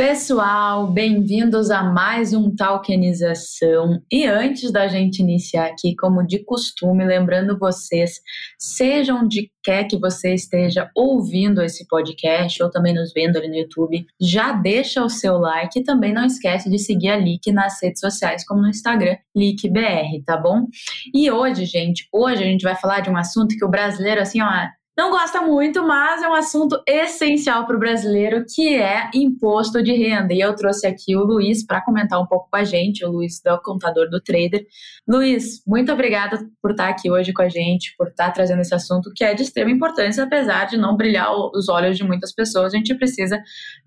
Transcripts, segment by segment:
Pessoal, bem-vindos a mais um Talkenização. E antes da gente iniciar aqui, como de costume, lembrando vocês, seja onde quer que você esteja ouvindo esse podcast ou também nos vendo ali no YouTube, já deixa o seu like e também não esquece de seguir a Lick nas redes sociais, como no Instagram, LickBR, tá bom? E hoje, gente, hoje a gente vai falar de um assunto que o brasileiro, assim, ó, não gosta muito, mas é um assunto essencial para o brasileiro, que é imposto de renda. E eu trouxe aqui o Luiz para comentar um pouco com a gente, o Luiz do Contador do Trader. Luiz, muito obrigada por estar aqui hoje com a gente, por estar trazendo esse assunto que é de extrema importância, apesar de não brilhar os olhos de muitas pessoas, a gente precisa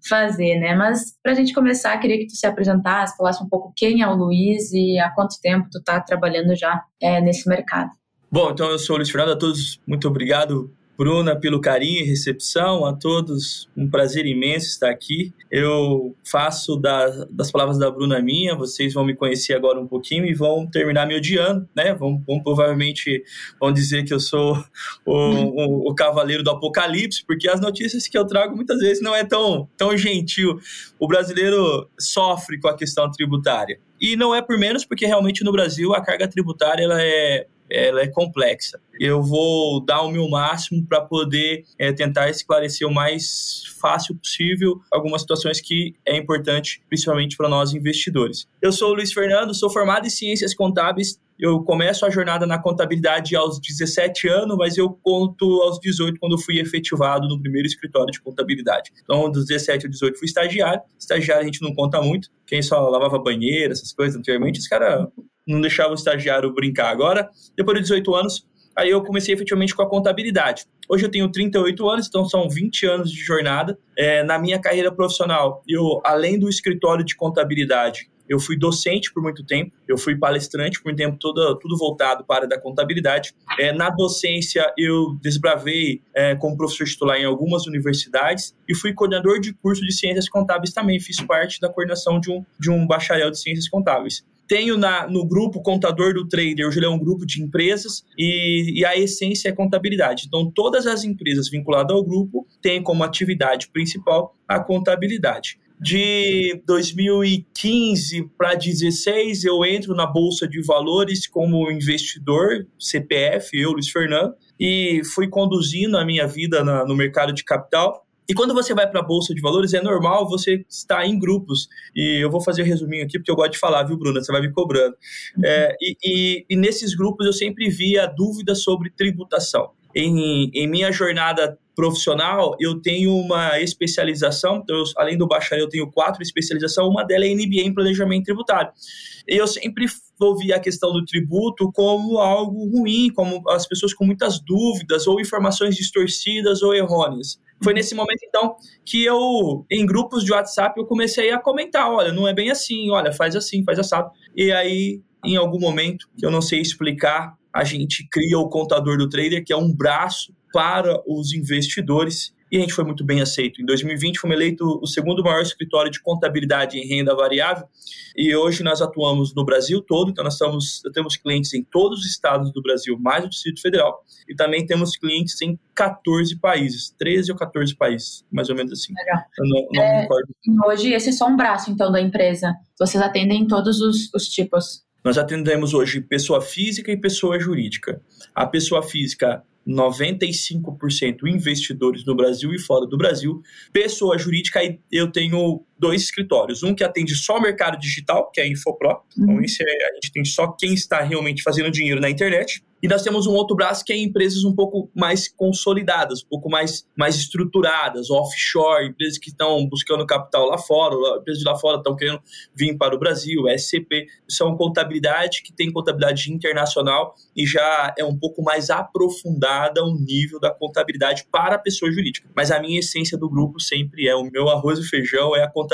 fazer, né? Mas para a gente começar, queria que tu se apresentasse, falasse um pouco quem é o Luiz e há quanto tempo tu está trabalhando já é, nesse mercado. Bom, então eu sou o Luiz Fernando, a todos muito obrigado Bruna, pelo carinho e recepção, a todos, um prazer imenso estar aqui. Eu faço da, das palavras da Bruna minha, vocês vão me conhecer agora um pouquinho e vão terminar me odiando, né? Vão, vão provavelmente vão dizer que eu sou o, o, o, cavaleiro do apocalipse, porque as notícias que eu trago muitas vezes não é tão, tão gentil. O brasileiro sofre com a questão tributária. E não é por menos, porque realmente no Brasil a carga tributária ela é ela é complexa. Eu vou dar o meu máximo para poder é, tentar esclarecer o mais fácil possível algumas situações que é importante, principalmente para nós investidores. Eu sou o Luiz Fernando, sou formado em Ciências Contábeis. Eu começo a jornada na contabilidade aos 17 anos, mas eu conto aos 18 quando fui efetivado no primeiro escritório de contabilidade. Então, dos 17 aos 18 fui estagiário. Estagiário a gente não conta muito. Quem só lavava banheiro, essas coisas anteriormente, os caras não deixava o estagiário brincar. Agora, depois de 18 anos, aí eu comecei efetivamente com a contabilidade. Hoje eu tenho 38 anos, então são 20 anos de jornada. É, na minha carreira profissional, eu, além do escritório de contabilidade, eu fui docente por muito tempo, eu fui palestrante por muito tempo, todo, tudo voltado para a da contabilidade. É, na docência, eu desbravei é, como professor titular em algumas universidades e fui coordenador de curso de ciências contábeis também. Fiz parte da coordenação de um, de um bacharel de ciências contábeis. Tenho na, no grupo Contador do Trader, hoje ele é um grupo de empresas e, e, a essência é contabilidade. Então, todas as empresas vinculadas ao grupo têm como atividade principal a contabilidade. De 2015 para 2016, eu entro na Bolsa de Valores como investidor, CPF, eu, Luiz Fernando, e fui conduzindo a minha vida na, no mercado de capital e quando você vai para a bolsa de valores, é normal você estar em grupos. E eu vou fazer um resuminho aqui, porque eu gosto de falar, viu, Bruna? Você vai me cobrando. Uhum. É, e, e, e, nesses grupos eu sempre via dúvidas sobre tributação. Em, em minha jornada profissional, eu tenho uma especialização, então eu, além do bacharel, eu tenho quatro especializações, uma delas é MBA em Planejamento Tributário. E eu sempre ouvi a questão do tributo como algo ruim, como as pessoas com muitas dúvidas ou informações distorcidas ou errôneas. Foi nesse momento, então, que eu, em grupos de WhatsApp, eu comecei a comentar, olha, não é bem assim, olha, faz assim, faz assado. E aí, em algum momento, que eu não sei explicar, a gente cria o contador do trader, que é um braço para os investidores e a gente foi muito bem aceito. Em 2020, fomos eleito o segundo maior escritório de contabilidade em renda variável e hoje nós atuamos no Brasil todo, então nós estamos, temos clientes em todos os estados do Brasil, mais o Distrito Federal, e também temos clientes em 14 países, 13 ou 14 países, mais ou menos assim. Legal. Não, não é, Hoje esse é só um braço, então, da empresa. Vocês atendem todos os, os tipos. Nós atendemos hoje pessoa física e pessoa jurídica. A pessoa física 95% investidores no Brasil e fora do Brasil. Pessoa jurídica, eu tenho dois escritórios. Um que atende só o mercado digital, que é a Infopro. Então, uhum. esse é, a gente tem só quem está realmente fazendo dinheiro na internet. E nós temos um outro braço que é empresas um pouco mais consolidadas, um pouco mais, mais estruturadas, offshore, empresas que estão buscando capital lá fora, empresas de lá fora estão querendo vir para o Brasil, SCP. São contabilidade que tem contabilidade internacional e já é um pouco mais aprofundada o nível da contabilidade para a pessoa jurídica. Mas a minha essência do grupo sempre é o meu arroz e feijão, é a contabilidade.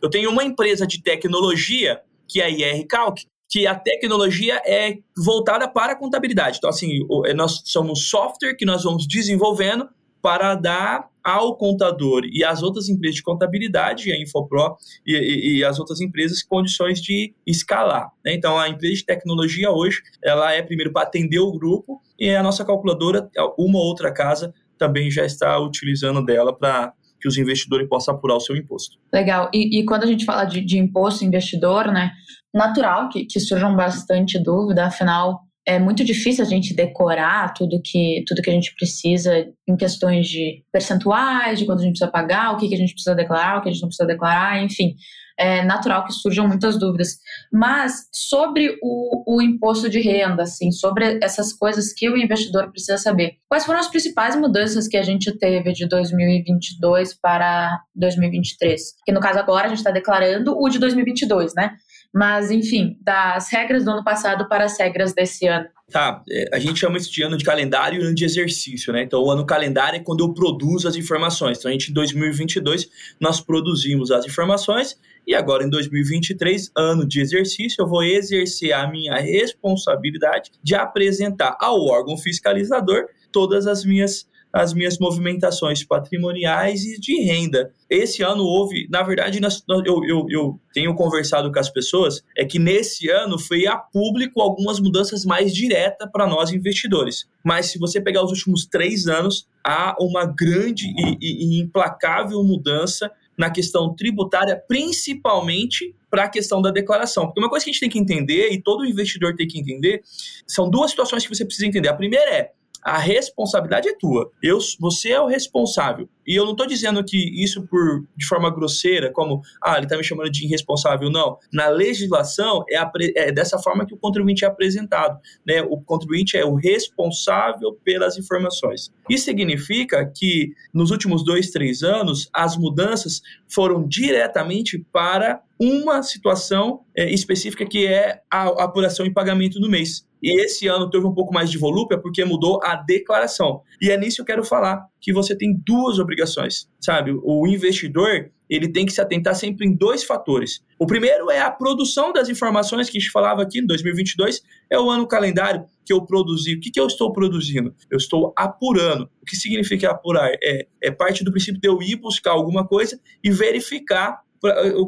Eu tenho uma empresa de tecnologia que é a IR Calc, que a tecnologia é voltada para a contabilidade. Então, assim, é, nós somos software que nós vamos desenvolvendo para dar ao contador e às outras empresas de contabilidade, a Infopro e, e, e as outras empresas, condições de escalar. Né? Então, a empresa de tecnologia hoje, ela é primeiro para atender o grupo e a nossa calculadora, uma outra casa, também já está utilizando dela para que os investidores possam apurar o seu imposto. Legal. E, e quando a gente fala de, de imposto investidor, né, natural que, que surjam bastante dúvida, afinal é muito difícil a gente decorar tudo que, tudo que a gente precisa em questões de percentuais, de quanto a gente precisa pagar, o que, que a gente precisa declarar, o que a gente não precisa declarar, enfim. É natural que surjam muitas dúvidas. Mas sobre o, o imposto de renda, assim, sobre essas coisas que o investidor precisa saber. Quais foram as principais mudanças que a gente teve de 2022 para 2023? Que no caso agora a gente está declarando o de 2022, né? Mas, enfim, das regras do ano passado para as regras desse ano. Tá, é, a gente chama isso de ano de calendário e ano de exercício, né? Então, o ano calendário é quando eu produzo as informações. Então, a gente, em 2022, nós produzimos as informações e agora, em 2023, ano de exercício, eu vou exercer a minha responsabilidade de apresentar ao órgão fiscalizador todas as minhas as minhas movimentações patrimoniais e de renda. Esse ano houve, na verdade, eu, eu, eu tenho conversado com as pessoas, é que nesse ano foi a público algumas mudanças mais diretas para nós investidores. Mas se você pegar os últimos três anos, há uma grande e, e, e implacável mudança na questão tributária, principalmente para a questão da declaração. Porque uma coisa que a gente tem que entender, e todo investidor tem que entender, são duas situações que você precisa entender. A primeira é a responsabilidade é tua. Eu, você é o responsável. E eu não estou dizendo que isso por de forma grosseira, como ah, ele está me chamando de irresponsável, não. Na legislação é, é, dessa forma que o contribuinte é apresentado. Né? O contribuinte é o responsável pelas informações. Isso significa que nos últimos dois, três anos, as mudanças foram diretamente para uma situação é, específica que é a apuração e pagamento do mês. E esse ano teve um pouco mais de volúpia porque mudou a declaração. E é nisso que eu quero falar, que você tem duas obrigações, sabe? O investidor, ele tem que se atentar sempre em dois fatores. O primeiro é a produção das informações que a gente falava aqui em 2022, é o ano calendário que eu produzi. O que, que eu estou produzindo? Eu estou apurando. O que significa apurar? É, é parte do princípio de eu ir buscar alguma coisa e verificar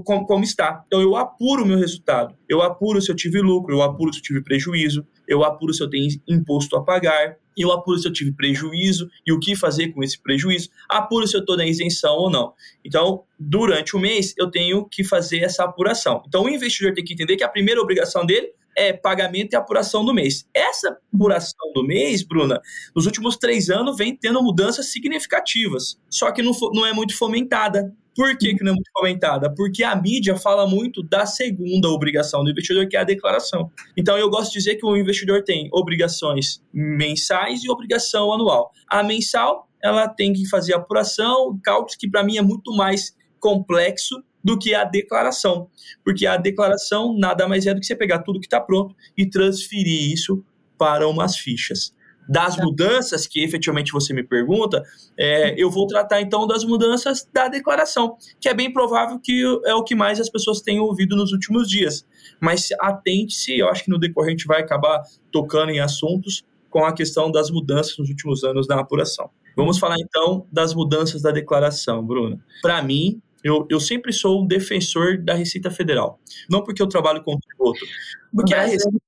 como, como, está. Então eu apuro o meu resultado. Eu apuro se eu tive lucro, eu apuro se eu tive prejuízo, eu apuro se eu tenho imposto a pagar, eu apuro se eu tive prejuízo e o que fazer com esse prejuízo, apuro se eu estou na isenção ou não. Então, durante o mês, eu tenho que fazer essa apuração. Então, o investidor tem que entender que a primeira obrigação dele é pagamento e apuração do mês. Essa apuração do mês, Bruna, nos últimos três anos vem tendo mudanças significativas, só que não, não é muito fomentada. Por que, que não é muito comentada? Porque a mídia fala muito da segunda obrigação do investidor, que é a declaração. Então, eu gosto de dizer que o investidor tem obrigações mensais e obrigação anual. A mensal, ela tem que fazer apuração, cálculos que para mim é muito mais complexo do que a declaração. Porque a declaração nada mais é do que você pegar tudo que está pronto e transferir isso para umas fichas das tá. mudanças que efetivamente você me pergunta, é, eu vou tratar então das mudanças da declaração, que é bem provável que é o que mais as pessoas têm ouvido nos últimos dias. Mas atente-se, eu acho que no decorrer a gente vai acabar tocando em assuntos com a questão das mudanças nos últimos anos na apuração. Vamos falar então das mudanças da declaração, Bruna. Para mim, eu, eu sempre sou um defensor da Receita Federal. Não porque eu trabalho com o outro. Porque a Receita...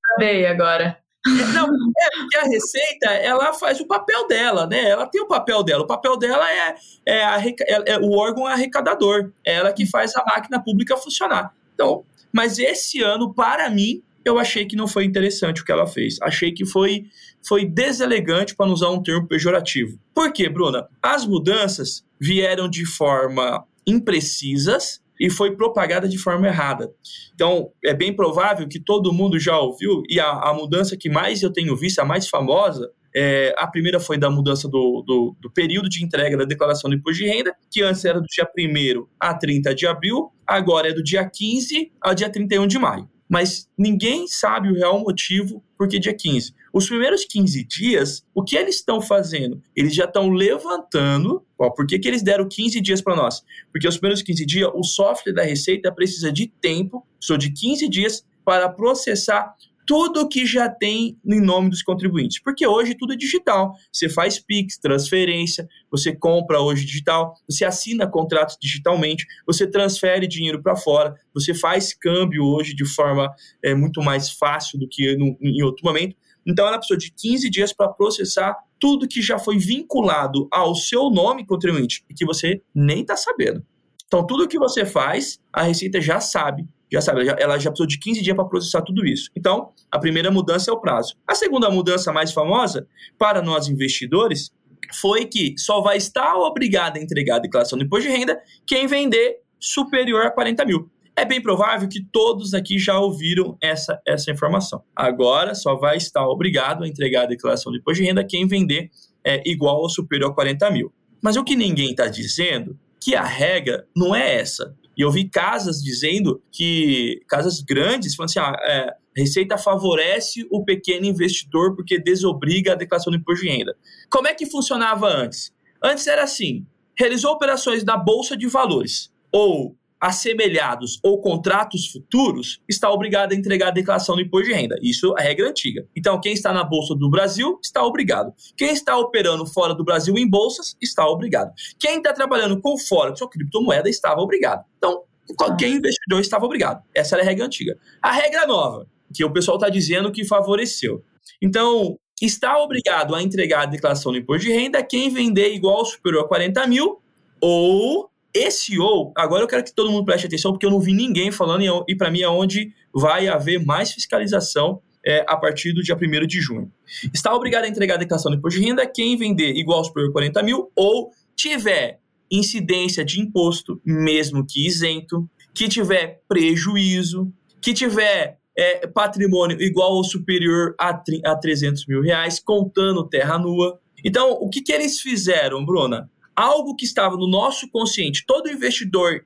agora. Não, é porque a Receita, ela faz o papel dela, né? Ela tem o papel dela. O papel dela é, é, é, é o órgão arrecadador. É ela que faz a máquina pública funcionar. Então, mas esse ano, para mim, eu achei que não foi interessante o que ela fez. Achei que foi, foi deselegante, para não usar um termo pejorativo. Por quê, Bruna? As mudanças vieram de forma imprecisas e foi propagada de forma errada. Então, é bem provável que todo mundo já ouviu, e a, a mudança que mais eu tenho visto, a mais famosa, é, a primeira foi da mudança do, do, do, período de entrega da declaração do imposto de renda, que antes era do dia 1 a 30 de abril, agora é do dia 15 ao dia 31 de maio mas ninguém sabe o real motivo porque dia 15. Os primeiros 15 dias, o que eles estão fazendo? Eles já estão levantando. Ó, por que, que eles deram 15 dias para nós? Porque os primeiros 15 dias, o software da Receita precisa de tempo, só de 15 dias, para processar tudo que já tem em nome dos contribuintes. Porque hoje tudo é digital. Você faz PIX, transferência, você compra hoje digital, você assina contratos digitalmente, você transfere dinheiro para fora, você faz câmbio hoje de forma é, muito mais fácil do que no, em outro momento. Então ela precisou de 15 dias para processar tudo que já foi vinculado ao seu nome contribuinte e que você nem está sabendo. Então, tudo que você faz, a Receita já sabe, já sabe, ela já, precisou de 15 dias para processar tudo isso. Então, a primeira mudança é o prazo. A segunda mudança mais famosa para nós investidores foi que só vai estar obrigado a entregar a declaração do imposto de renda quem vender superior a 40 mil. É bem provável que todos aqui já ouviram essa, essa informação. Agora só vai estar obrigado a entregar a declaração do imposto de renda quem vender é, igual ou superior a 40 mil. Mas o que ninguém está dizendo que a regra não é essa. E eu vi casas dizendo que, casas grandes, falando assim, ah, é, Receita favorece o pequeno investidor porque desobriga a declaração do imposto de renda. Como é que funcionava antes? Antes era assim: realizou operações da Bolsa de Valores ou assemelhados ou contratos futuros, está obrigado a entregar a declaração do imposto de renda. Isso é a regra antiga. Então, quem está na Bolsa do Brasil está obrigado. Quem está operando fora do Brasil em bolsas está obrigado. Quem está trabalhando com fora de sua criptomoeda estava obrigado. Então, qualquer investidor estava obrigado. Essa era a regra antiga. A regra nova que o pessoal está dizendo que favoreceu. Então, está obrigado a entregar a declaração do imposto de renda quem vender igual ou superior a 40 mil, ou esse ou, agora eu quero que todo mundo preste atenção, porque eu não vi ninguém falando, e, para mim é onde vai haver mais fiscalização é, a partir do dia 1 de junho. Está obrigado a entregar a declaração do imposto de renda quem vender igual ou superior a 40 mil, ou tiver incidência de imposto, mesmo que isento, que tiver prejuízo, que tiver é, patrimônio igual ou superior a, a 300 mil reais, contando terra nua. Então, o que, que eles fizeram, Bruna? Algo que estava no nosso consciente, todo investidor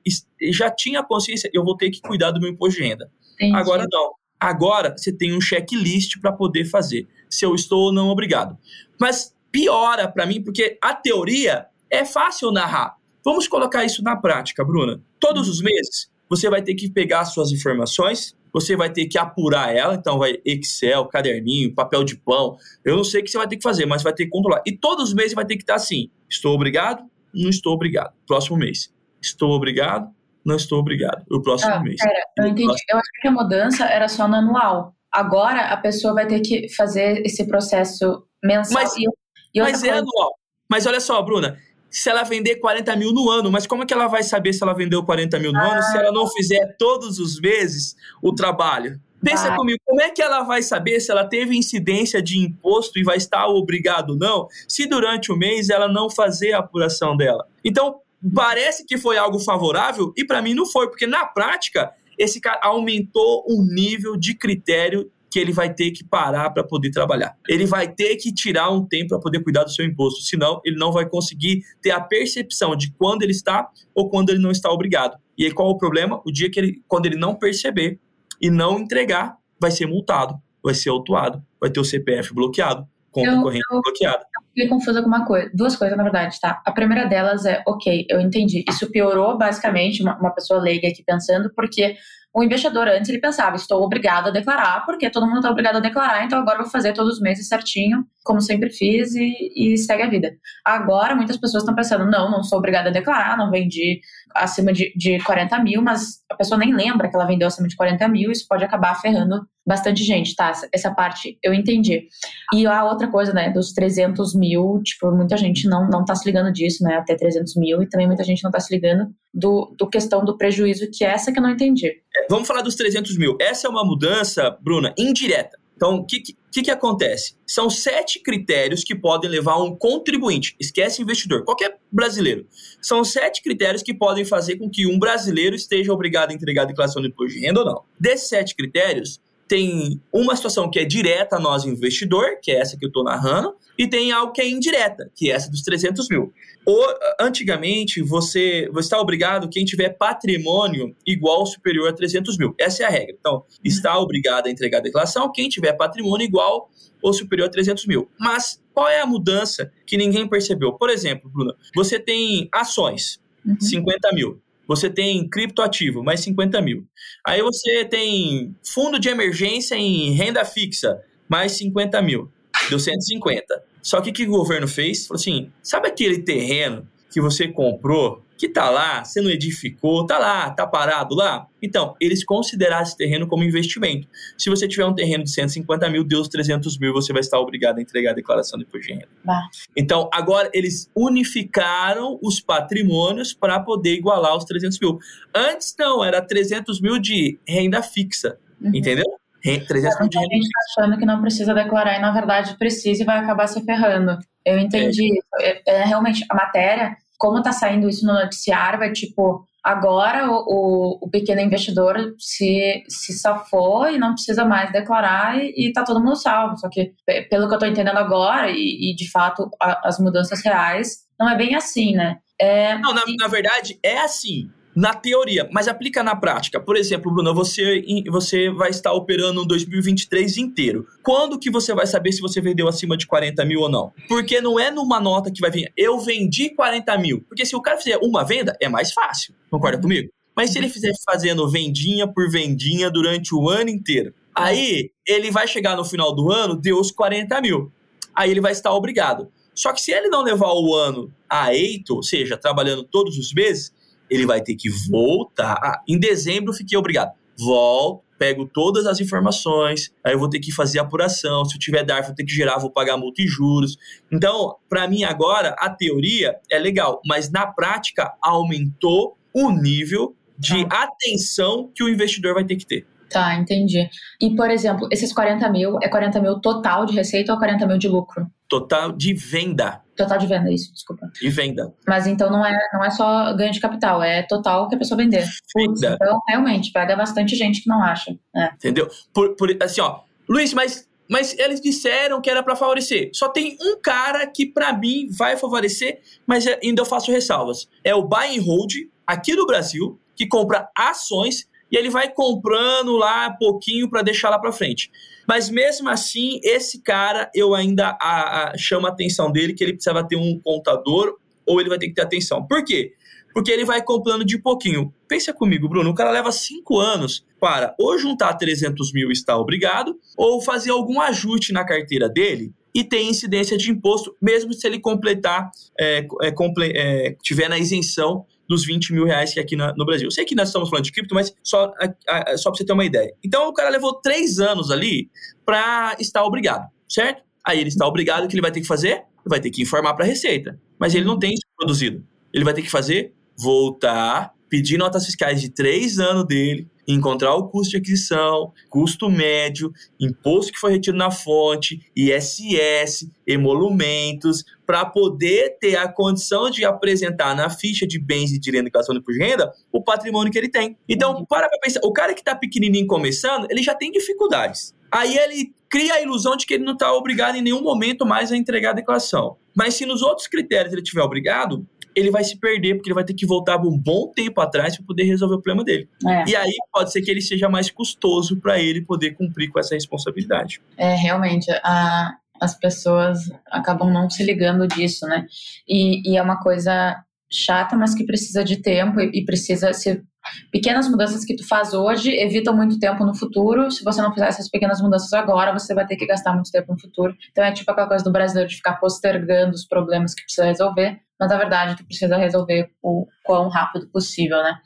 já tinha consciência, eu vou ter que cuidar do meu imposto de renda. Entendi. Agora não. Agora você tem um checklist para poder fazer, se eu estou ou não obrigado. Mas piora para mim, porque a teoria é fácil narrar. Vamos colocar isso na prática, Bruna. Todos os meses, você vai ter que pegar suas informações, você vai ter que apurar ela, então vai Excel, caderninho, papel de pão. Eu não sei o que você vai ter que fazer, mas vai ter que controlar. E todos os meses vai ter que estar assim: estou obrigado, não estou obrigado. Próximo mês. Estou obrigado, não estou obrigado. O próximo ah, mês. Pera, eu entendi. Próximo... Eu acho que a mudança era só no anual. Agora a pessoa vai ter que fazer esse processo mensal. Mas, e, mas é anual. Mas olha só, Bruna, se ela vender 40 mil no ano, mas como é que ela vai saber se ela vendeu 40 mil no ah. ano se ela não fizer todos os meses o trabalho? Pensa vai. comigo, como é que ela vai saber se ela teve incidência de imposto e vai estar obrigado ou não, se durante o mês ela não fazer a apuração dela? Então, parece que foi algo favorável e para mim não foi, porque na prática esse cara aumentou o nível de critério que ele vai ter que parar para poder trabalhar. Ele vai ter que tirar um tempo para poder cuidar do seu imposto, senão ele não vai conseguir ter a percepção de quando ele está ou quando ele não está obrigado. E aí qual é o problema? O dia que ele, quando ele não perceber e não entregar, vai ser multado, vai ser autuado, vai ter o CPF bloqueado, conta eu, corrente eu, bloqueada. Eu fiquei confusa com uma coisa, duas coisas na verdade, tá? A primeira delas é, ok, eu entendi. Isso piorou basicamente uma, uma pessoa leiga aqui pensando, porque o investidor antes ele pensava, estou obrigado a declarar, porque todo mundo está obrigado a declarar, então agora vou fazer todos os meses certinho, como sempre fiz, e, e segue a vida. Agora muitas pessoas estão pensando, não, não sou obrigada a declarar, não vendi acima de, de 40 mil, mas a pessoa nem lembra que ela vendeu acima de 40 mil, isso pode acabar ferrando bastante gente, tá? Essa parte eu entendi. E a outra coisa, né, dos 300 mil, tipo, muita gente não, não tá se ligando disso, né, até 300 mil, e também muita gente não tá se ligando do, do questão do prejuízo, que é essa que eu não entendi. Vamos falar dos 300 mil. Essa é uma mudança, Bruna, indireta. Então, o que, que, que acontece? São sete critérios que podem levar um contribuinte, esquece investidor, qualquer brasileiro. São sete critérios que podem fazer com que um brasileiro esteja obrigado a entregar a declaração de imposto de renda ou não. Desses sete critérios, tem uma situação que é direta a nós, investidor, que é essa que eu estou narrando, e tem algo que é indireta, que é essa dos 300 mil. Ou, antigamente, você, você está obrigado, quem tiver patrimônio igual ou superior a 300 mil. Essa é a regra. Então, está obrigado a entregar a declaração quem tiver patrimônio igual ou superior a 300 mil. Mas qual é a mudança que ninguém percebeu? Por exemplo, Bruna, você tem ações, uhum. 50 mil. Você tem criptoativo, mais 50 mil. Aí você tem fundo de emergência em renda fixa, mais 50 mil. Deu 150. Só que o que o governo fez? Falou assim: sabe aquele terreno que você comprou, que tá lá, você não edificou, tá lá, tá parado lá. Então, eles consideraram esse terreno como investimento. Se você tiver um terreno de 150 mil, deu os 300 mil, você vai estar obrigado a entregar a declaração de imposto de renda. Bah. Então, agora eles unificaram os patrimônios para poder igualar os 300 mil. Antes, não, era 300 mil de renda fixa, uhum. entendeu? 300 mil de renda fixa. achando que não precisa declarar e, na verdade, precisa e vai acabar se ferrando. Eu entendi. É, é, é realmente, a matéria como está saindo isso no noticiário, é tipo, agora o, o, o, pequeno investidor se, se safou e não precisa mais declarar e, está todo mundo salvo. Só que, pelo que eu estou entendendo agora, e, e de fato a, as mudanças reais, não é bem assim, né? É, não, na, na verdade, é assim na teoria, mas aplica na prática. Por exemplo, Bruno, você, você vai estar operando um 2023 inteiro. Quando que você vai saber se você vendeu acima de 40 mil ou não? Porque não é numa nota que vai vir, eu vendi 40 mil. Porque se o cara fizer uma venda, é mais fácil. Concorda uhum. comigo? Mas se ele fizer fazendo vendinha por vendinha durante o ano inteiro, aí ele vai chegar no final do ano, deu os 40 mil. Aí ele vai estar obrigado. Só que se ele não levar o ano a eito, ou seja, trabalhando todos os meses, ele vai ter que voltar. Ah, em dezembro fiquei obrigado. Volto, pego todas as informações, aí eu vou ter que fazer apuração. Se eu tiver DARF, eu tenho que gerar, vou pagar multa e juros. Então, para mim agora, a teoria é legal, mas na prática aumentou o nível de tá. atenção que o investidor vai ter que ter. Tá, entendi. E, por exemplo, esses 40 mil, é 40 mil total de receita ou 40 mil de lucro? Total de venda. Total de venda, isso, desculpa. De venda. Mas então não é, não é só ganho de capital, é total que a pessoa vender. Venda. Então, realmente, pega bastante gente que não acha. É. Entendeu? Por, por, assim, ó, Luiz, mas, mas eles disseram que era para favorecer. Só tem um cara que, para mim, vai favorecer, mas ainda eu faço ressalvas. É o buy and hold, aqui no Brasil, que compra ações e ele vai comprando lá pouquinho para deixar lá para frente. Mas mesmo assim, esse cara eu ainda a, a, chamo a atenção dele que ele precisava ter um contador ou ele vai ter que ter atenção. Por quê? Porque ele vai comprando de pouquinho. Pensa comigo, Bruno, o cara leva cinco anos para ou juntar 300 mil e estar obrigado, ou fazer algum ajuste na carteira dele e ter incidência de imposto, mesmo se ele completar, é, é, comple é, tiver na isenção dos 20 mil reais que é aqui na, no Brasil. Eu sei que nós estamos falando de cripto, mas só, a, a, só para você ter uma ideia. Então o cara levou três anos ali para estar obrigado, certo? Aí ele está obrigado, o que ele vai ter que fazer? Vai ter que informar para a Receita. Mas ele não tem isso produzido. Ele vai ter que fazer voltar, pedir notas fiscais de três anos dele, encontrar o custo de aquisição, custo médio, imposto que foi retido na fonte, ISS, emolumentos, para poder ter a condição de apresentar na ficha de bens e de indicação de renda o patrimônio que ele tem. Então, para pra pensar, o cara que está pequenininho começando, ele já tem dificuldades. Aí ele cria a ilusão de que ele não está obrigado em nenhum momento mais a entregar a declaração. Mas se nos outros critérios ele tiver obrigado, ele vai se perder, porque ele vai ter que voltar um bom tempo atrás para poder resolver o problema dele. É. E aí pode ser que ele seja mais custoso para ele poder cumprir com essa responsabilidade. É, realmente, a, as pessoas acabam não se ligando disso, né? E, e é uma coisa chata, mas que precisa de tempo e, e precisa ser Pequenas mudanças que tu faz hoje evitam muito tempo no futuro. Se você não fizer essas pequenas mudanças agora, você vai ter que gastar muito tempo no futuro. Então é tipo aquela coisa do brasileiro de ficar postergando os problemas que precisa resolver, mas na verdade tu precisa resolver o quão rápido possível, né?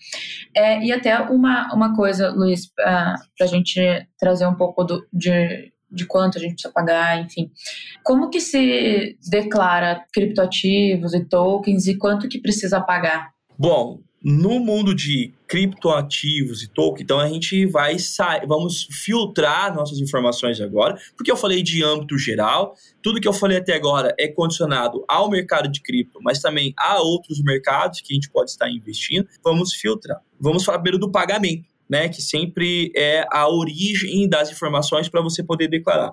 É, e até uma, uma coisa, Luiz, para a gente trazer um pouco do, de, de quanto a gente precisa pagar, enfim. Como que se declara criptoativos e tokens e quanto que precisa pagar? Bom, no mundo de criptoativos e token, então a gente vai vamos filtrar nossas informações agora, porque eu falei de âmbito geral, tudo que eu falei até agora é condicionado ao mercado de cripto, mas também a outros mercados que a gente pode estar investindo. Vamos filtrar. Vamos primeiro do pagamento. Né, que sempre é a origem das informações para você poder declarar.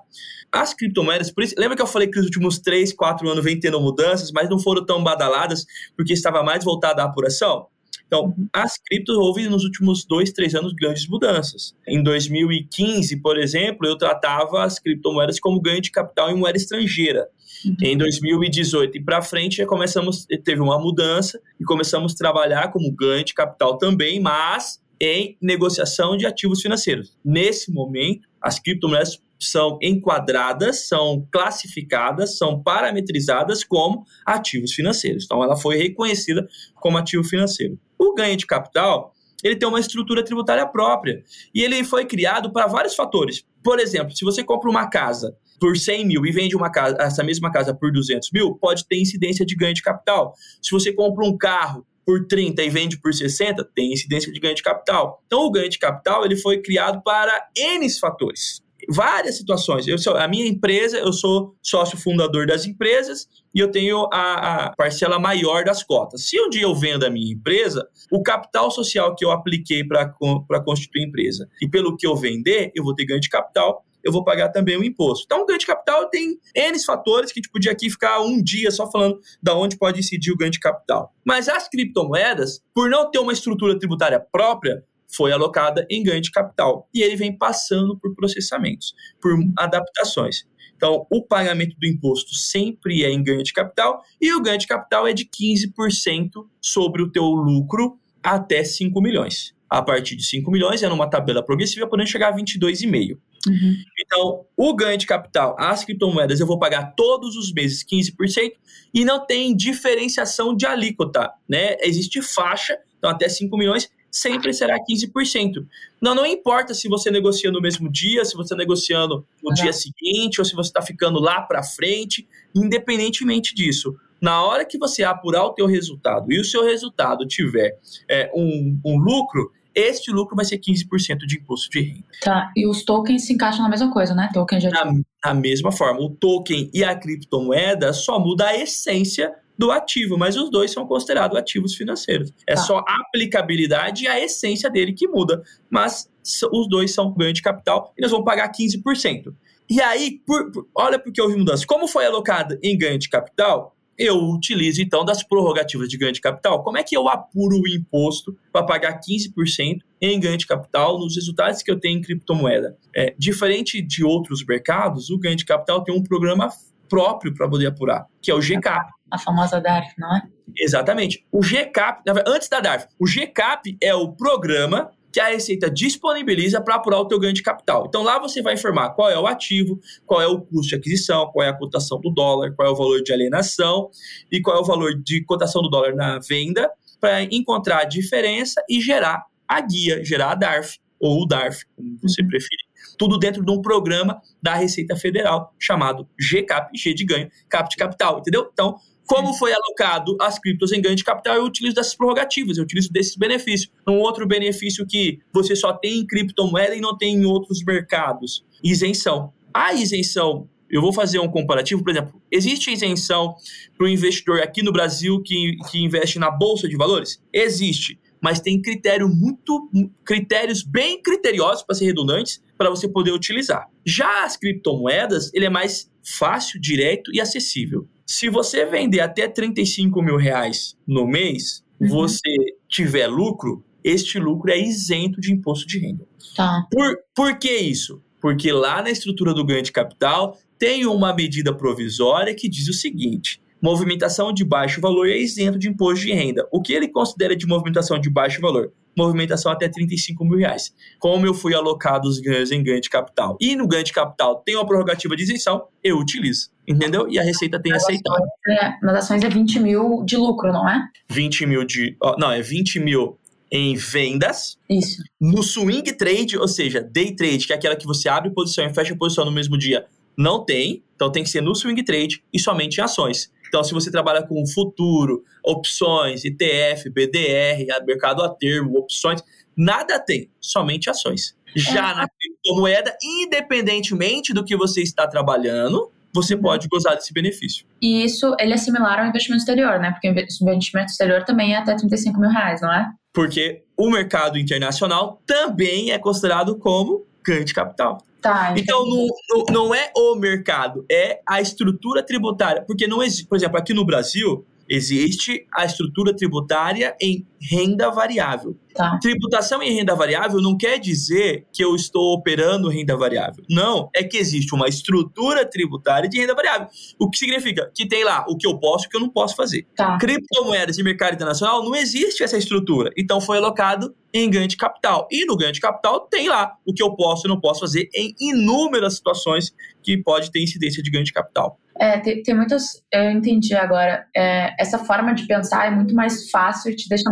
As criptomoedas, por isso, lembra que eu falei que os últimos 3, 4 anos vem tendo mudanças, mas não foram tão badaladas porque estava mais voltada à apuração? Então, uhum. as criptos houve nos últimos dois, três anos grandes mudanças. Em 2015, por exemplo, eu tratava as criptomoedas como ganho de capital em moeda estrangeira. Uhum. Em 2018 e para frente, já começamos, teve uma mudança e começamos a trabalhar como ganho de capital também, mas em negociação de ativos financeiros. Nesse momento, as criptomoedas são enquadradas, são classificadas, são parametrizadas como ativos financeiros. Então, ela foi reconhecida como ativo financeiro. O ganho de capital, ele tem uma estrutura tributária própria e ele foi criado para vários fatores. Por exemplo, se você compra uma casa por 100 mil e vende uma casa, essa mesma casa por 200 mil, pode ter incidência de ganho de capital. Se você compra um carro por 30 e vende por 60, tem incidência de ganho de capital. Então, o ganho de capital ele foi criado para N fatores. Várias situações. Eu sou, a minha empresa, eu sou sócio fundador das empresas e eu tenho a, a, parcela maior das cotas. Se um dia eu vendo a minha empresa, o capital social que eu apliquei para constituir a empresa e pelo que eu vender, eu vou ter ganho de capital eu vou pagar também o imposto. Então, o ganho de capital tem N fatores que a gente podia aqui ficar um dia só falando da onde pode incidir o ganho de capital. Mas as criptomoedas, por não ter uma estrutura tributária própria, foi alocada em ganho de capital. E ele vem passando por processamentos, por adaptações. Então, o pagamento do imposto sempre é em ganho de capital e o ganho de capital é de 15% sobre o teu lucro até 5 milhões. A partir de 5 milhões é numa tabela progressiva, podendo chegar a 22,5. Uhum. Então, o ganho de capital, as criptomoedas, eu vou pagar todos os meses 15% e não tem diferenciação de alíquota, né? Existe faixa, então até 5 milhões, sempre será 15%. Não, não importa se você negocia no mesmo dia, se você está negociando no uhum. dia seguinte, ou se você está ficando lá para frente, independentemente disso. Na hora que você apurar o teu resultado e o seu resultado tiver é, um, um lucro, este lucro vai ser 15% de imposto de renda. Tá, e os tokens se encaixam na mesma coisa, né? Token já... na, na mesma forma. O token e a criptomoeda só muda a essência do ativo, mas os dois são considerados ativos financeiros. É tá. só a aplicabilidade e a essência dele que muda, mas os dois são ganho de capital e nós vamos pagar 15%. E aí, por, por, olha porque houve mudança. Como foi alocado em ganho de capital, eu utilizo então das prorrogativas de ganho de capital. Como é que eu apuro o imposto para pagar 15% em ganho de capital nos resultados que eu tenho em criptomoeda? É, diferente de outros mercados, o ganho de capital tem um programa próprio para poder apurar, que é o GCAP. A famosa DARF, não é? Exatamente. O GCAP, antes da DARF, o GCAP é o programa que a Receita disponibiliza para apurar o teu ganho de capital. Então lá você vai informar qual é o ativo, qual é o custo de aquisição, qual é a cotação do dólar, qual é o valor de alienação e qual é o valor de cotação do dólar na venda para encontrar a diferença e gerar a guia, gerar a DARF ou o DARF, como você uhum. preferir. Tudo dentro de um programa da Receita Federal chamado GCAP, G de ganho, CAP de capital, entendeu? Então, como foi alocado as criptos em ganho de capital, eu utilizo dessas prerrogativas, eu utilizo desses benefícios. Um outro benefício que você só tem em criptomoeda e não tem em outros mercados: isenção. A isenção, eu vou fazer um comparativo, por exemplo, existe isenção para o investidor aqui no Brasil que, que investe na Bolsa de Valores? Existe mas tem critério muito critérios bem criteriosos para ser redundantes para você poder utilizar. Já as criptomoedas, ele é mais fácil, direto e acessível. Se você vender até 35 mil reais no mês, uhum. você tiver lucro, este lucro é isento de imposto de renda. Tá. Por, por que isso? Porque lá na estrutura do ganho de capital tem uma medida provisória que diz o seguinte: movimentação de baixo valor é isento de imposto de renda. O que ele considera de movimentação de baixo valor? Movimentação até 35 mil reais. Como eu fui alocado os ganhos em ganho de capital e no ganho de capital tem uma prerrogativa de isenção, eu utilizo. Entendeu? E a Receita tem nas aceitado. Ações é, nas ações é 20 mil de lucro, não é? 20 mil de. Não, é 20 mil em vendas. Isso. No swing trade, ou seja, day trade, que é aquela que você abre posição e fecha posição no mesmo dia, não tem. Então tem que ser no swing trade e somente em ações. Então, se você trabalha com futuro, opções, ETF, BDR, mercado a termo, opções, nada tem, somente ações. Já é. na criptomoeda, independentemente do que você está trabalhando, você pode gozar desse benefício. E isso, ele é similar ao investimento exterior, né? Porque o investimento exterior também é até 35 mil reais, não é? Porque o mercado internacional também é considerado como ganho de capital. Tá, então, não, não é o mercado, é a estrutura tributária. Porque não existe, por exemplo, aqui no Brasil, existe a estrutura tributária em renda variável. Tá. Tributação em renda variável não quer dizer que eu estou operando renda variável. Não, é que existe uma estrutura tributária de renda variável. O que significa que tem lá o que eu posso e o que eu não posso fazer. Tá. Criptomoedas e mercado internacional não existe essa estrutura. Então foi alocado em ganho de capital. E no ganho de capital tem lá o que eu posso e não posso fazer em inúmeras situações que pode ter incidência de ganho de capital. É, tem, tem muitas. Eu entendi agora. É, essa forma de pensar é muito mais fácil e te deixa.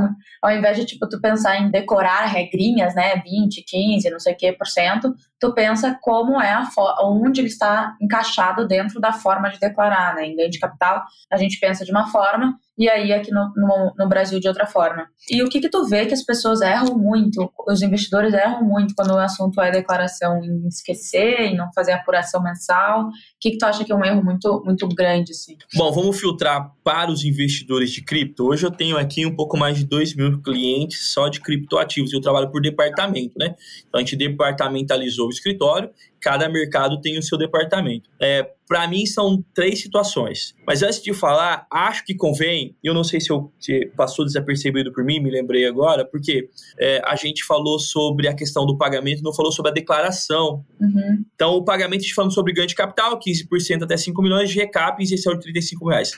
Ao invés de tipo, tu pensar em decorar regrinhas, né? 20, 15, não sei o que por cento, tu pensa como é a onde ele está encaixado dentro da forma de declarar, né? Em ganho de capital, a gente pensa de uma forma e aí aqui no, no, no, Brasil de outra forma. E o que que tu vê que as pessoas erram muito, os investidores erram muito quando o assunto é declaração em esquecer, em não fazer apuração mensal? O que que tu acha que é um erro muito, muito grande, assim? Bom, vamos filtrar para os investidores de cripto. Hoje eu tenho aqui um pouco mais de 2 mil clientes só de criptoativos. Eu trabalho por departamento, né? Então a gente departamentalizou escritório cada mercado tem o seu departamento. É, para mim são três situações. Mas antes de falar, acho que convém, eu não sei se, eu, se passou desapercebido por mim, me lembrei agora, porque é, a gente falou sobre a questão do pagamento, não falou sobre a declaração. Uhum. Então, o pagamento, a gente falando sobre ganho de capital, 15% até 5 milhões, de recap, isenção de 35 reais.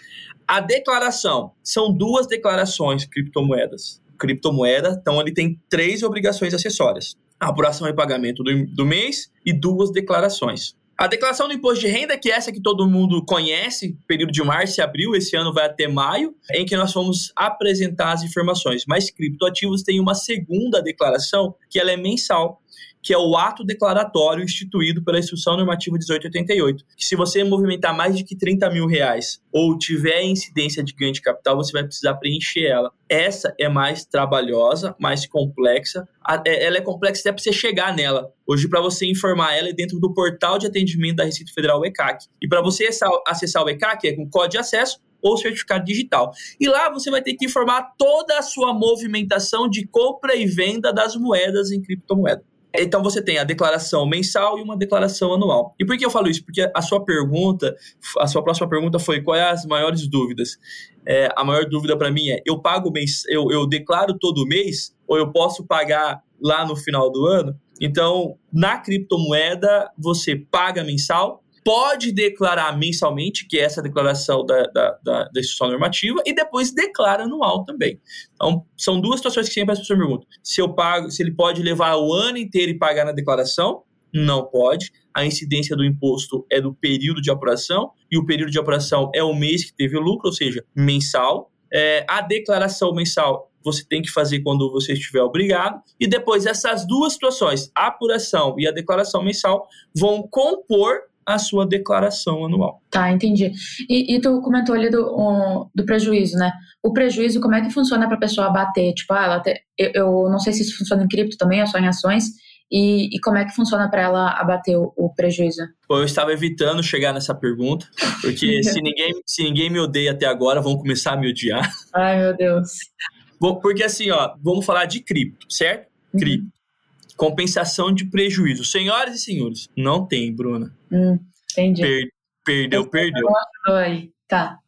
A declaração, são duas declarações criptomoedas criptomoeda, então ele tem três obrigações acessórias a apuração e pagamento do, do mês e duas declarações. A declaração do imposto de renda, que é essa que todo mundo conhece, período de março e abril, esse ano vai até maio, em que nós vamos apresentar as informações. Mas criptoativos tem uma segunda declaração, que ela é mensal, que é o ato declaratório instituído pela Instrução Normativa 1888, que se você movimentar mais de que 30 mil reais ou tiver incidência de ganho de capital, você vai precisar preencher ela. Essa é mais trabalhosa, mais complexa. É, ela é complexa até para você chegar nela. Hoje, para você informar ela, é dentro do portal de atendimento da Receita Federal, o ECAC. E para você acessar o ECAC, é com código de acesso ou certificado digital. E lá você vai ter que informar toda a sua movimentação de compra e venda das moedas em criptomoeda. Então você tem a declaração mensal e uma declaração anual. E por que eu falo isso? Porque a sua pergunta, a sua próxima pergunta foi quais é as maiores dúvidas. É, a maior dúvida para mim é: eu pago mês, eu, eu declaro todo mês ou eu posso pagar lá no final do ano? Então, na criptomoeda, você paga mensal pode declarar mensalmente, que é essa declaração da, da, da, da instituição normativa, e depois declara anual também. Então, são duas situações que sempre as pessoas perguntam. Se eu pago, se ele pode levar o ano inteiro e pagar na declaração, não pode. A incidência do imposto é do período de apuração, e o período de apuração é o mês que teve o lucro, ou seja, mensal. É, a declaração mensal você tem que fazer quando você estiver obrigado, e depois essas duas situações, a apuração e a declaração mensal, vão compor a sua declaração anual. Tá, entendi. E, e tu comentou ali do, um, do prejuízo, né? O prejuízo, como é que funciona para a pessoa abater? Tipo, ah, ela te, eu, eu, não sei se isso funciona em cripto também, ou só em ações. E, e como é que funciona para ela abater o, o, prejuízo? Eu estava evitando chegar nessa pergunta, porque se, ninguém, se ninguém me odeia até agora, vão começar a me odiar. Ai, meu Deus. Bom, porque assim, ó, vamos falar de cripto, certo? Uhum. Compensação de prejuízo. Senhoras e senhores, não tem, Bruna. Hum, entendi. Per perdeu, perdeu. Aí. Tá.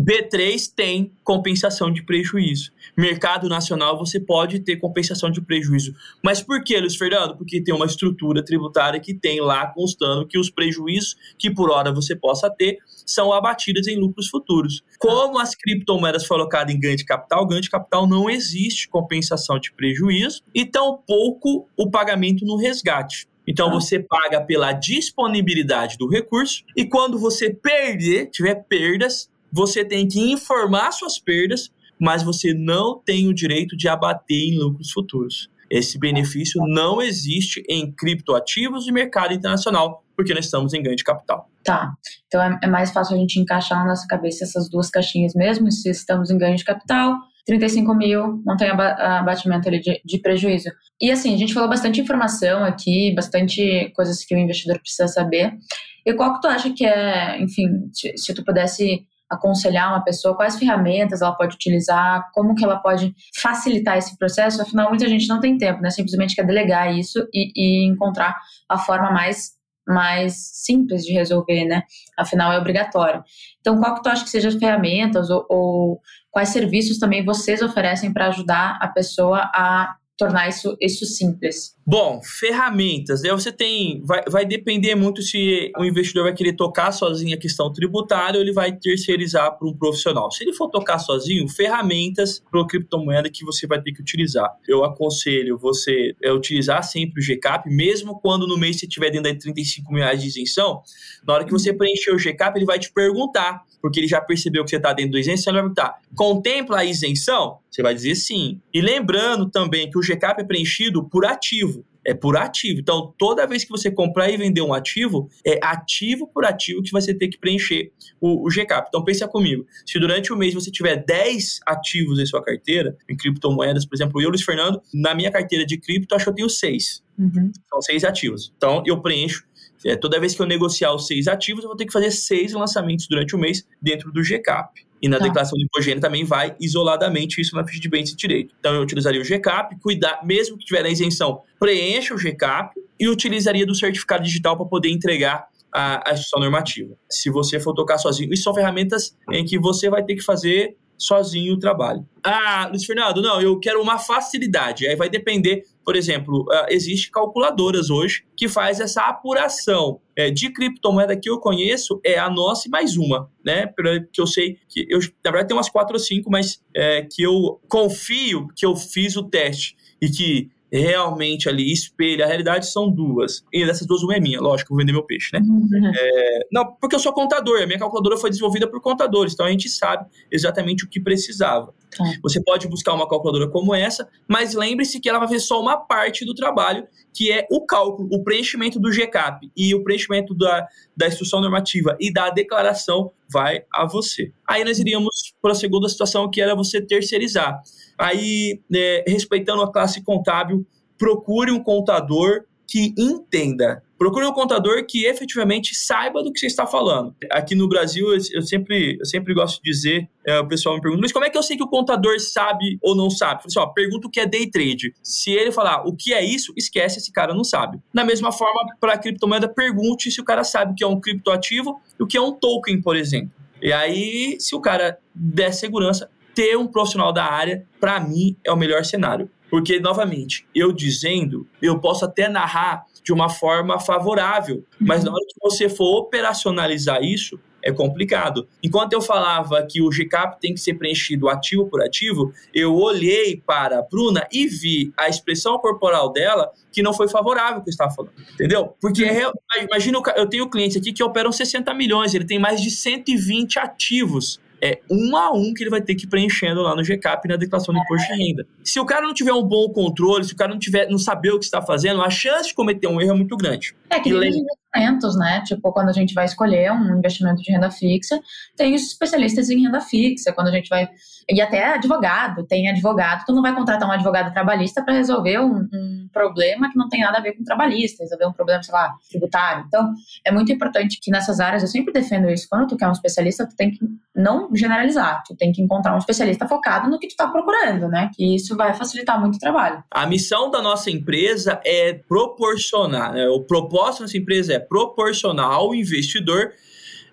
B3 tem compensação de prejuízo. Mercado nacional você pode ter compensação de prejuízo. Mas por que, Luiz Fernando? Porque tem uma estrutura tributária que tem lá constando que os prejuízos que por hora você possa ter são abatidos em lucros futuros. Como as criptomoedas foram colocadas em ganho de capital, ganho de capital não existe compensação de prejuízo e tampouco o pagamento no resgate. Então você paga pela disponibilidade do recurso e quando você perder, tiver perdas, você tem que informar suas perdas, mas você não tem o direito de abater em lucros futuros. Esse benefício não existe em criptoativos e mercado internacional, porque nós estamos em ganho de capital. Tá. Então é, é mais fácil a gente encaixar na nossa cabeça essas duas caixinhas mesmo, se estamos em ganho de capital, 35 mil, não tem abatimento ali de, de, prejuízo. E assim, a gente falou bastante informação aqui, bastante coisas que o investidor precisa saber. E qual que tu acha que é, enfim, se, se tu pudesse aconselhar uma pessoa, quais ferramentas ela pode utilizar, como que ela pode facilitar esse processo, afinal muita gente não tem tempo, né, simplesmente quer delegar isso e, e encontrar a forma mais mais simples de resolver, né? Afinal, é obrigatório. Então, qual que tu acha que sejam as ferramentas ou, ou quais serviços também vocês oferecem para ajudar a pessoa a tornar isso, isso simples? Bom, ferramentas. Aí você tem. Vai, vai depender muito se o investidor vai querer tocar sozinho a questão tributária ou ele vai terceirizar para um profissional. Se ele for tocar sozinho, ferramentas para criptomoeda que você vai ter que utilizar. Eu aconselho você é, utilizar sempre o GCAP, mesmo quando no mês você tiver dentro de 35 mil reais de isenção. Na hora que você preencher o GCAP, ele vai te perguntar porque ele já percebeu que você está dentro do isenção, você vai perguntar, contempla a isenção? Você vai dizer sim. E lembrando também que o GCAP é preenchido por ativo. É por ativo. Então, toda vez que você comprar e vender um ativo, é ativo por ativo que você tem que preencher o, o GCAP. Então, pensa comigo. Se durante o mês você tiver 10 ativos em sua carteira, em criptomoedas, por exemplo, eu, Luiz Fernando, na minha carteira de cripto, acho que eu tenho 6. Uhum. São 6 ativos. Então, eu preencho é, toda vez que eu negociar os seis ativos, eu vou ter que fazer seis lançamentos durante o mês dentro do GCAP. E na tá. declaração de imposto também vai isoladamente isso na ficha de bens e direito. Então eu utilizaria o GCAP, cuidar, mesmo que tiver na isenção, preencha o GCAP e utilizaria do certificado digital para poder entregar a, a instituição normativa. Se você for tocar sozinho, isso são ferramentas em que você vai ter que fazer sozinho o trabalho. Ah, Luiz Fernando, não, eu quero uma facilidade. Aí vai depender por exemplo, uh, existe calculadoras hoje que faz essa apuração é, de criptomoeda que eu conheço é a nossa e mais uma, né? Que eu sei que eu na verdade tem umas quatro ou cinco, mas é, que eu confio que eu fiz o teste e que realmente ali espelha a realidade são duas. E dessas duas, uma é minha, lógico, vou vender meu peixe, né? Uhum. É, não, porque eu sou contador, a minha calculadora foi desenvolvida por contadores, então a gente sabe exatamente o que precisava. Tá. Você pode buscar uma calculadora como essa, mas lembre-se que ela vai fazer só uma parte do trabalho, que é o cálculo, o preenchimento do GCAP e o preenchimento da, da instrução normativa e da declaração vai a você. Aí nós iríamos para a segunda situação, que era você terceirizar. Aí, né, respeitando a classe contábil, procure um contador que entenda. Procure um contador que efetivamente saiba do que você está falando. Aqui no Brasil, eu sempre, eu sempre gosto de dizer, é, o pessoal me pergunta, mas como é que eu sei que o contador sabe ou não sabe? Eu assim, pergunta o que é day trade. Se ele falar o que é isso, esquece, esse cara não sabe. Da mesma forma, para a criptomoeda, pergunte se o cara sabe o que é um criptoativo e o que é um token, por exemplo. E aí, se o cara der segurança, ter um profissional da área, para mim, é o melhor cenário. Porque, novamente, eu dizendo, eu posso até narrar de uma forma favorável, mas na hora que você for operacionalizar isso, é complicado. Enquanto eu falava que o GCAP tem que ser preenchido ativo por ativo, eu olhei para a Bruna e vi a expressão corporal dela que não foi favorável que eu estava falando, entendeu? Porque é, imagina, eu tenho clientes aqui que operam 60 milhões, ele tem mais de 120 ativos é um a um que ele vai ter que ir preenchendo lá no GCAP na declaração do imposto de renda. Se o cara não tiver um bom controle, se o cara não tiver, não saber o que está fazendo, a chance de cometer um erro é muito grande. É que nem investimentos, né? Tipo, quando a gente vai escolher um investimento de renda fixa, tem os especialistas em renda fixa, quando a gente vai e até advogado, tem advogado, tu não vai contratar um advogado trabalhista para resolver um, um, problema que não tem nada a ver com trabalhista, resolver um problema, sei lá, tributário. Então, é muito importante que nessas áreas, eu sempre defendo isso, quando tu quer um especialista, tu tem que não generalizar, tu tem que encontrar um especialista focado no que tu tá procurando, né? Que isso vai facilitar muito o trabalho. A missão da nossa empresa é proporcionar, né? o propósito da nossa empresa é proporcionar ao investidor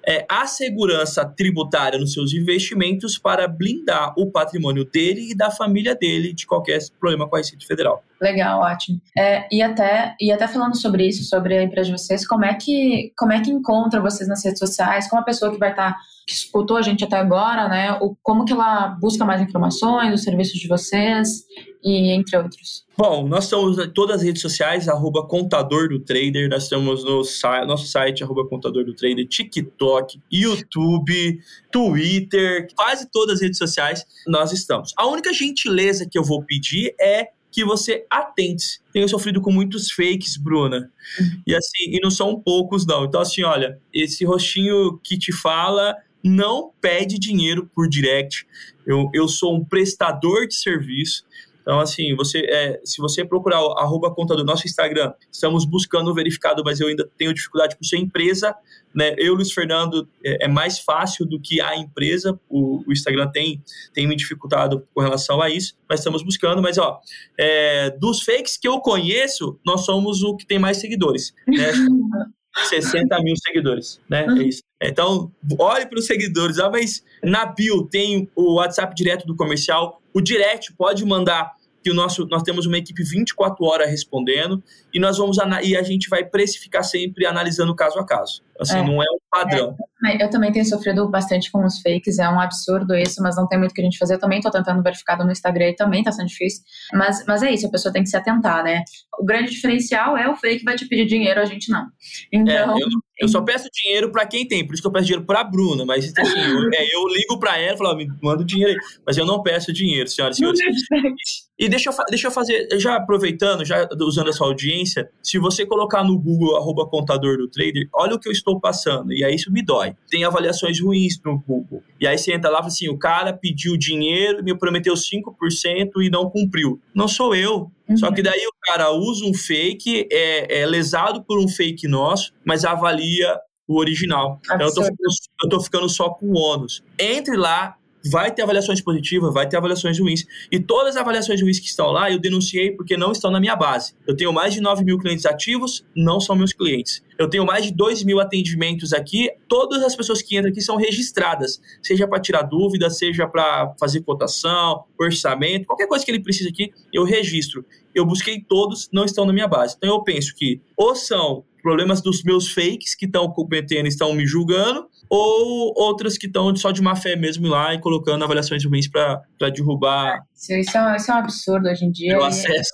é, a segurança tributária nos seus investimentos para blindar o patrimônio dele e da família dele de qualquer problema com a Receita Federal. Legal, ótimo. É, e, até, e até falando sobre isso, sobre a empresa de vocês, como é que, como é que encontra vocês nas redes sociais? Como a pessoa que vai estar, tá, que escutou a gente até agora, né? O, como que ela busca mais informações, os serviços de vocês e entre outros? Bom, nós estamos em todas as redes sociais, arroba Contador do Trader, nós estamos no nosso site, arroba Contador do Trader, TikTok, YouTube, Twitter, quase todas as redes sociais nós estamos. A única gentileza que eu vou pedir é que você atente. Tenho sofrido com muitos fakes, Bruna. Uhum. E assim, e não são poucos, não. Então, assim, olha, esse rostinho que te fala não pede dinheiro por direct. Eu, eu sou um prestador de serviço. Então, assim, você, é, se você procurar arroba conta do nosso Instagram, estamos buscando o verificado, mas eu ainda tenho dificuldade por ser empresa. Né? Eu, Luiz Fernando, é, é mais fácil do que a empresa. O, o, Instagram tem, tem me dificultado com relação a isso, mas estamos buscando. Mas, ó, é, dos fakes que eu conheço, nós somos o que tem mais seguidores. Né? 60 mil seguidores, né? É isso. Então, olhe para os seguidores. Ah, mas na bio tem o WhatsApp direto do comercial. O direct pode mandar que o nosso, nós temos uma equipe 24 horas respondendo e nós vamos e a gente vai precificar sempre analisando caso a caso. Assim, é. não é um padrão. É. Eu também tenho sofrido bastante com os fakes, é um absurdo isso, mas não tem muito o que a gente fazer. Eu também estou tentando verificado no Instagram e também está sendo difícil. Mas, mas é isso, a pessoa tem que se atentar, né? O grande diferencial é o fake vai te pedir dinheiro, a gente não. Então. É, eu, eu, só peço dinheiro para quem tem, por isso que eu peço dinheiro para a Bruna, mas assim, eu, é, eu ligo para ela e falo, me manda o dinheiro aí. Mas eu não peço dinheiro, senhoras e senhores. E deixa eu, deixa eu fazer, já aproveitando, já usando a sua audiência, se você colocar no Google arroba contador do trader, olha o que eu estou passando. E aí isso me dói. Tem avaliações ruins no Google. E aí você entra lá e fala assim: o cara pediu dinheiro, me prometeu 5% e não cumpriu. Não sou eu. Uhum. Só que daí o cara usa um fake, é, é lesado por um fake nosso, mas avalia o original. Então eu tô, eu tô ficando só com o ônus. Entre lá, vai ter avaliações positivas, vai ter avaliações ruins. E todas as avaliações ruins que estão lá, eu denunciei porque não estão na minha base. Eu tenho mais de 9 mil clientes ativos, não são meus clientes. Eu tenho mais de 2 mil atendimentos aqui, todas as pessoas que entram aqui são registradas, seja para tirar dúvida, seja para fazer cotação, orçamento, qualquer coisa que ele precisa aqui, eu registro. Eu busquei todos, não estão na minha base. Então eu penso que ou são problemas dos meus fakes que estão cometendo, estão me julgando, ou outras que estão só de má fé mesmo lá e colocando avaliações ruins para derrubar. Isso, isso, é, isso é um absurdo hoje em dia. O acesso.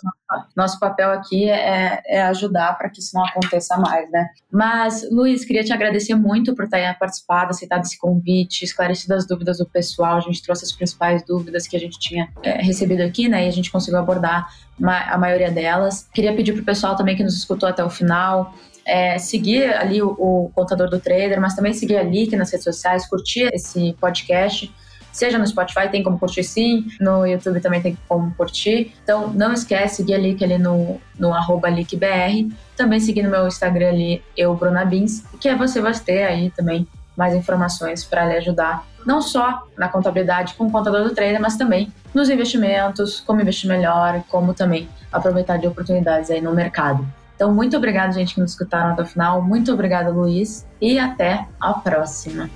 Nosso papel aqui é, é ajudar para que isso não aconteça mais, né? Mas, Luiz, queria te agradecer muito por ter participado, aceitado esse convite, esclarecido as dúvidas do pessoal. A gente trouxe as principais dúvidas que a gente tinha é, recebido aqui, né? E a gente conseguiu abordar a maioria delas. Queria pedir para o pessoal também que nos escutou até o final é, seguir ali o, o, contador do trader, mas também seguir a Leak nas redes sociais, curtir esse podcast. Seja no Spotify, tem como curtir sim, no YouTube também tem como curtir. Então não esquece, seguir a Leak ali no, no arroba. Também seguir no meu Instagram ali, eu, Bruna Bins, que é você vai ter aí também mais informações para lhe ajudar, não só na contabilidade com o contador do trader, mas também nos investimentos, como investir melhor, como também aproveitar de oportunidades aí no mercado. Então, muito obrigada, gente, que nos escutaram até o final. Muito obrigada, Luiz. E até a próxima.